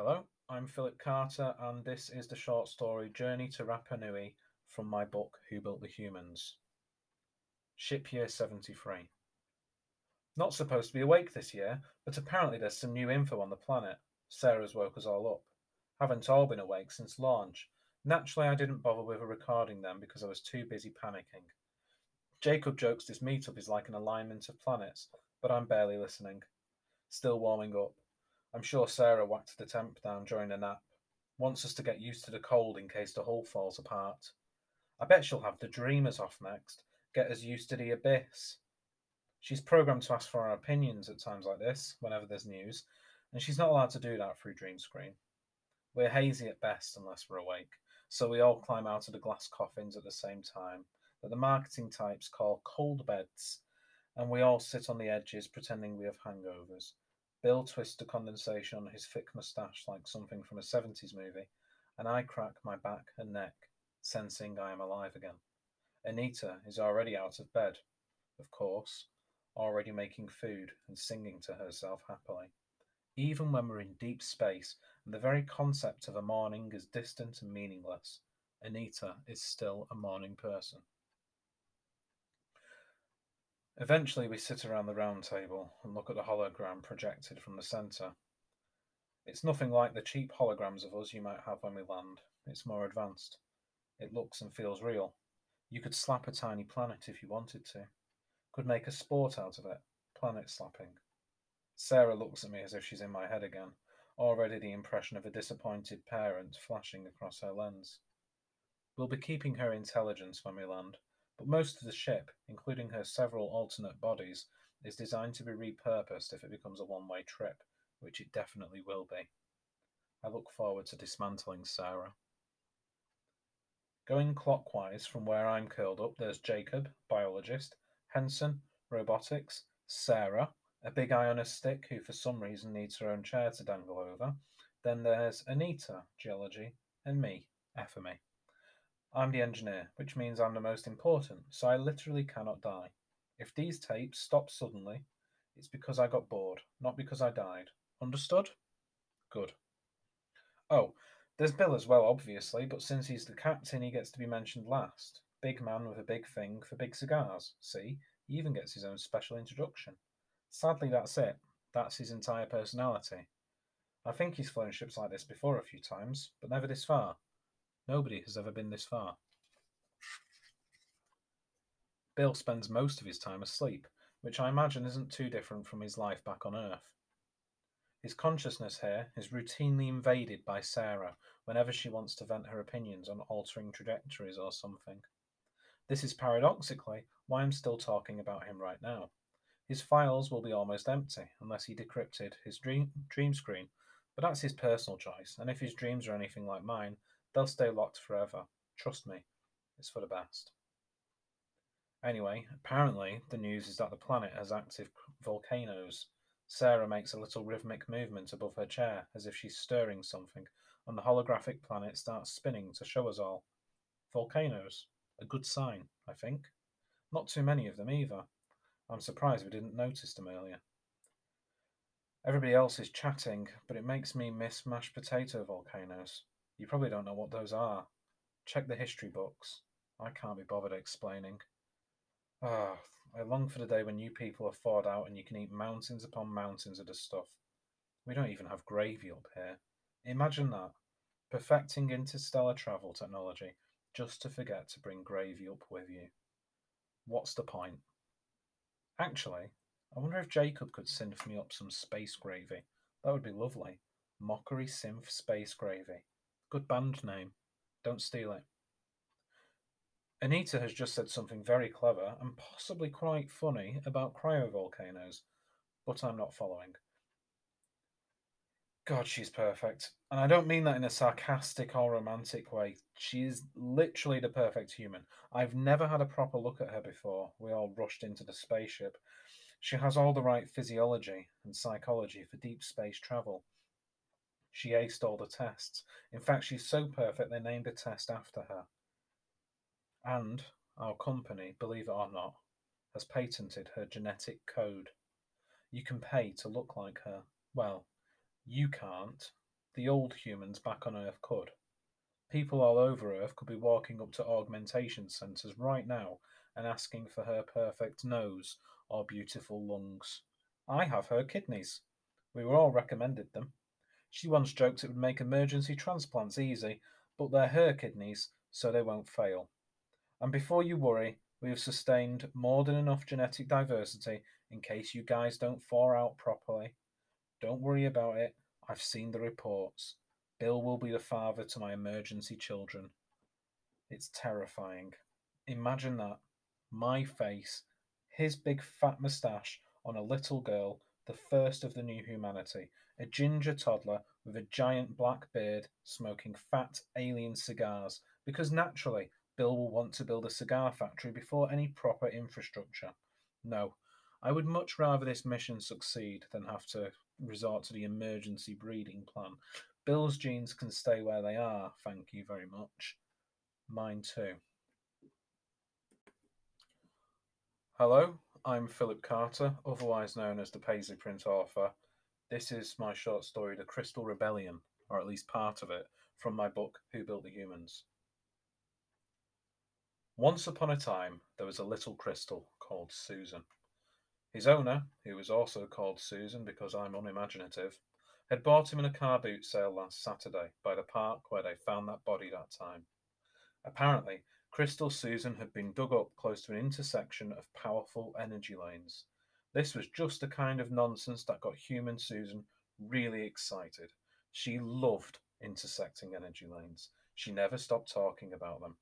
Hello, I'm Philip Carter, and this is the short story Journey to Rapa Nui from my book Who Built the Humans? Ship Year 73. Not supposed to be awake this year, but apparently there's some new info on the planet. Sarah's woke us all up. Haven't all been awake since launch. Naturally, I didn't bother with a recording then because I was too busy panicking. Jacob jokes this meetup is like an alignment of planets, but I'm barely listening. Still warming up. I'm sure Sarah whacked the temp down during the nap. Wants us to get used to the cold in case the hull falls apart. I bet she'll have the Dreamers off next, get us used to the abyss. She's programmed to ask for our opinions at times like this, whenever there's news, and she's not allowed to do that through Dream Screen. We're hazy at best unless we're awake, so we all climb out of the glass coffins at the same time that the marketing types call cold beds, and we all sit on the edges pretending we have hangovers. Bill twists the condensation on his thick moustache like something from a 70s movie, and I crack my back and neck, sensing I am alive again. Anita is already out of bed, of course, already making food and singing to herself happily. Even when we're in deep space and the very concept of a morning is distant and meaningless, Anita is still a morning person. Eventually, we sit around the round table and look at the hologram projected from the centre. It's nothing like the cheap holograms of us you might have when we land. It's more advanced. It looks and feels real. You could slap a tiny planet if you wanted to. Could make a sport out of it. Planet slapping. Sarah looks at me as if she's in my head again, already the impression of a disappointed parent flashing across her lens. We'll be keeping her intelligence when we land, but most of the ship, including her several alternate bodies, is designed to be repurposed if it becomes a one way trip, which it definitely will be. I look forward to dismantling Sarah. Going clockwise from where I'm curled up, there's Jacob, biologist, Henson, robotics, Sarah, a big eye on a stick who for some reason needs her own chair to dangle over. Then there's Anita, geology, and me, FME. I'm the engineer, which means I'm the most important, so I literally cannot die. If these tapes stop suddenly, it's because I got bored, not because I died. Understood? Good. Oh, there's Bill as well, obviously, but since he's the captain, he gets to be mentioned last. Big man with a big thing for big cigars. See, he even gets his own special introduction. Sadly, that's it. That's his entire personality. I think he's flown ships like this before a few times, but never this far. Nobody has ever been this far. Bill spends most of his time asleep, which I imagine isn't too different from his life back on Earth. His consciousness here is routinely invaded by Sarah whenever she wants to vent her opinions on altering trajectories or something. This is paradoxically why I'm still talking about him right now. His files will be almost empty unless he decrypted his dream, dream screen, but that's his personal choice, and if his dreams are anything like mine, They'll stay locked forever. Trust me, it's for the best. Anyway, apparently the news is that the planet has active volcanoes. Sarah makes a little rhythmic movement above her chair as if she's stirring something, and the holographic planet starts spinning to show us all. Volcanoes. A good sign, I think. Not too many of them either. I'm surprised we didn't notice them earlier. Everybody else is chatting, but it makes me miss mashed potato volcanoes. You probably don't know what those are. Check the history books. I can't be bothered explaining. Ah, I long for the day when you people are thawed out and you can eat mountains upon mountains of the stuff. We don't even have gravy up here. Imagine that. Perfecting interstellar travel technology just to forget to bring gravy up with you. What's the point? Actually, I wonder if Jacob could synth me up some space gravy. That would be lovely. Mockery Synth Space Gravy. Good band name. Don't steal it. Anita has just said something very clever and possibly quite funny about cryovolcanoes, but I'm not following. God, she's perfect. And I don't mean that in a sarcastic or romantic way. She is literally the perfect human. I've never had a proper look at her before. We all rushed into the spaceship. She has all the right physiology and psychology for deep space travel. She aced all the tests. In fact, she's so perfect they named a test after her. And our company, believe it or not, has patented her genetic code. You can pay to look like her. Well, you can't, the old humans back on Earth could. People all over Earth could be walking up to augmentation centres right now and asking for her perfect nose or beautiful lungs. I have her kidneys. We were all recommended them. She once joked it would make emergency transplants easy, but they're her kidneys, so they won't fail. And before you worry, we have sustained more than enough genetic diversity in case you guys don't fall out properly. Don't worry about it. I've seen the reports. Bill will be the father to my emergency children. It's terrifying. Imagine that. My face, his big fat moustache on a little girl, the first of the new humanity, a ginger toddler with a giant black beard smoking fat alien cigars, because naturally Bill will want to build a cigar factory before any proper infrastructure. No, I would much rather this mission succeed than have to resort to the emergency breeding plan. Bill's genes can stay where they are, thank you very much. Mine too. Hello, I'm Philip Carter, otherwise known as the Paisley Print author. This is my short story, The Crystal Rebellion, or at least part of it, from my book, Who Built the Humans. Once upon a time, there was a little crystal called Susan. His owner, who was also called Susan because I'm unimaginative, had bought him in a car boot sale last Saturday by the park where they found that body that time. Apparently, Crystal Susan had been dug up close to an intersection of powerful energy lanes. This was just the kind of nonsense that got human Susan really excited. She loved intersecting energy lanes. She never stopped talking about them,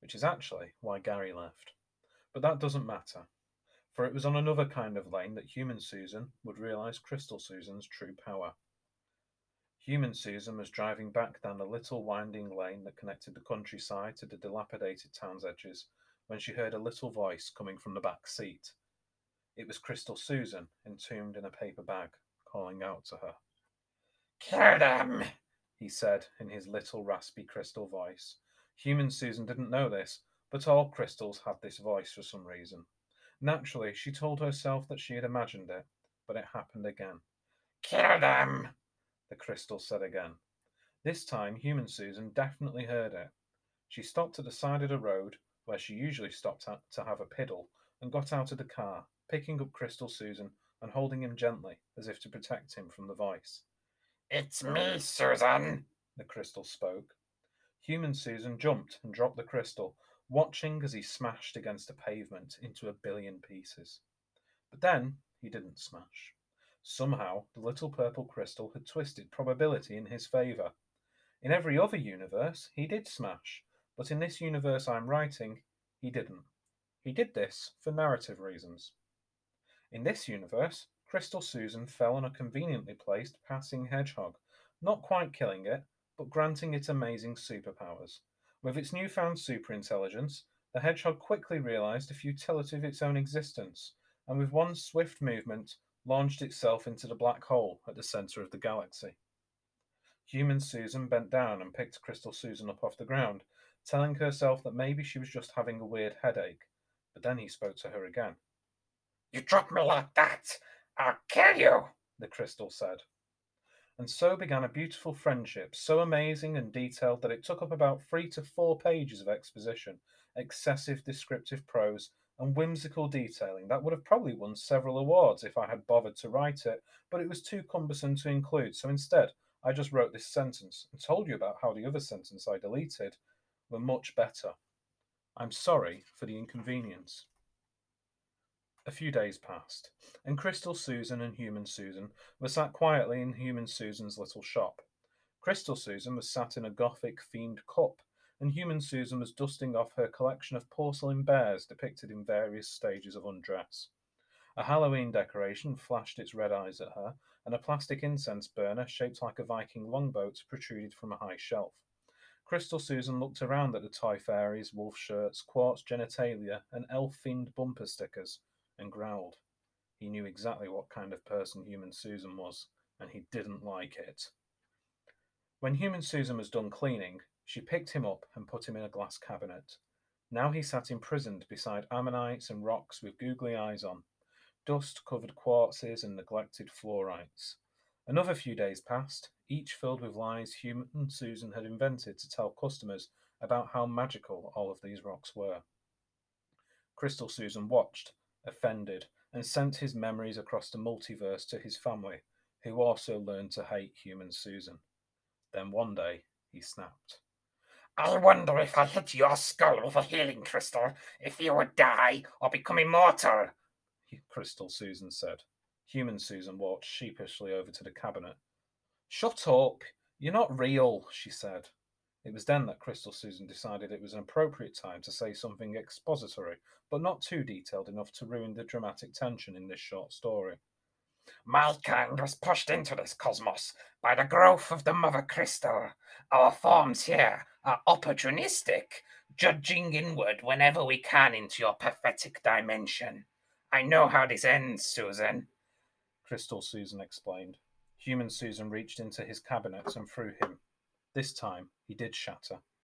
which is actually why Gary left. But that doesn't matter, for it was on another kind of lane that human Susan would realize Crystal Susan's true power. Human Susan was driving back down the little winding lane that connected the countryside to the dilapidated town's edges when she heard a little voice coming from the back seat. It was Crystal Susan, entombed in a paper bag, calling out to her. Kill them, he said in his little raspy crystal voice. Human Susan didn't know this, but all crystals had this voice for some reason. Naturally, she told herself that she had imagined it, but it happened again. Kill them, the crystal said again. This time, human Susan definitely heard it. She stopped at the side of the road, where she usually stopped to have a piddle, and got out of the car, picking up Crystal Susan and holding him gently, as if to protect him from the voice. It's me, Susan, the crystal spoke. Human Susan jumped and dropped the crystal, watching as he smashed against the pavement into a billion pieces. But then he didn't smash. Somehow, the little purple crystal had twisted probability in his favour. In every other universe, he did smash, but in this universe I'm writing, he didn't. He did this for narrative reasons. In this universe, Crystal Susan fell on a conveniently placed passing hedgehog, not quite killing it, but granting it amazing superpowers. With its newfound superintelligence, the hedgehog quickly realized the futility of its own existence, and with one swift movement, launched itself into the black hole at the center of the galaxy. Human Susan bent down and picked Crystal Susan up off the ground, telling herself that maybe she was just having a weird headache. But then he spoke to her again. You drop me like that, I'll kill you, the crystal said. And so began a beautiful friendship, so amazing and detailed that it took up about three to four pages of exposition, excessive descriptive prose, and whimsical detailing that would have probably won several awards if I had bothered to write it, but it was too cumbersome to include, so instead I just wrote this sentence and told you about how the other sentence I deleted were much better. I'm sorry for the inconvenience. A few days passed, and Crystal Susan and Human Susan were sat quietly in Human Susan's little shop. Crystal Susan was sat in a gothic themed cup and human Susan was dusting off her collection of porcelain bears depicted in various stages of undress. A Halloween decoration flashed its red eyes at her, and a plastic incense burner shaped like a Viking longboat protruded from a high shelf. Crystal Susan looked around at the toy fairies, wolf shirts, quartz genitalia, and elf themed bumper stickers, and growled. He knew exactly what kind of person human Susan was, and he didn't like it. When human Susan was done cleaning, she picked him up and put him in a glass cabinet. Now he sat imprisoned beside ammonites and rocks with googly eyes on, dust covered quartzes and neglected fluorites. Another few days passed, each filled with lies human Susan had invented to tell customers about how magical all of these rocks were. Crystal Susan watched, offended, and sent his memories across the multiverse to his family, who also learned to hate human Susan. Then one day, he snapped. I wonder if I hit your skull with a healing crystal, if you would die or become immortal. Crystal Susan said. Human Susan walked sheepishly over to the cabinet. Shut up! You're not real, she said. It was then that Crystal Susan decided it was an appropriate time to say something expository, but not too detailed enough to ruin the dramatic tension in this short story. My kind was pushed into this cosmos by the growth of the mother crystal. Our forms here are opportunistic, judging inward whenever we can into your pathetic dimension. I know how this ends, Susan. Crystal Susan explained. Human Susan reached into his cabinet and threw him. This time he did shatter,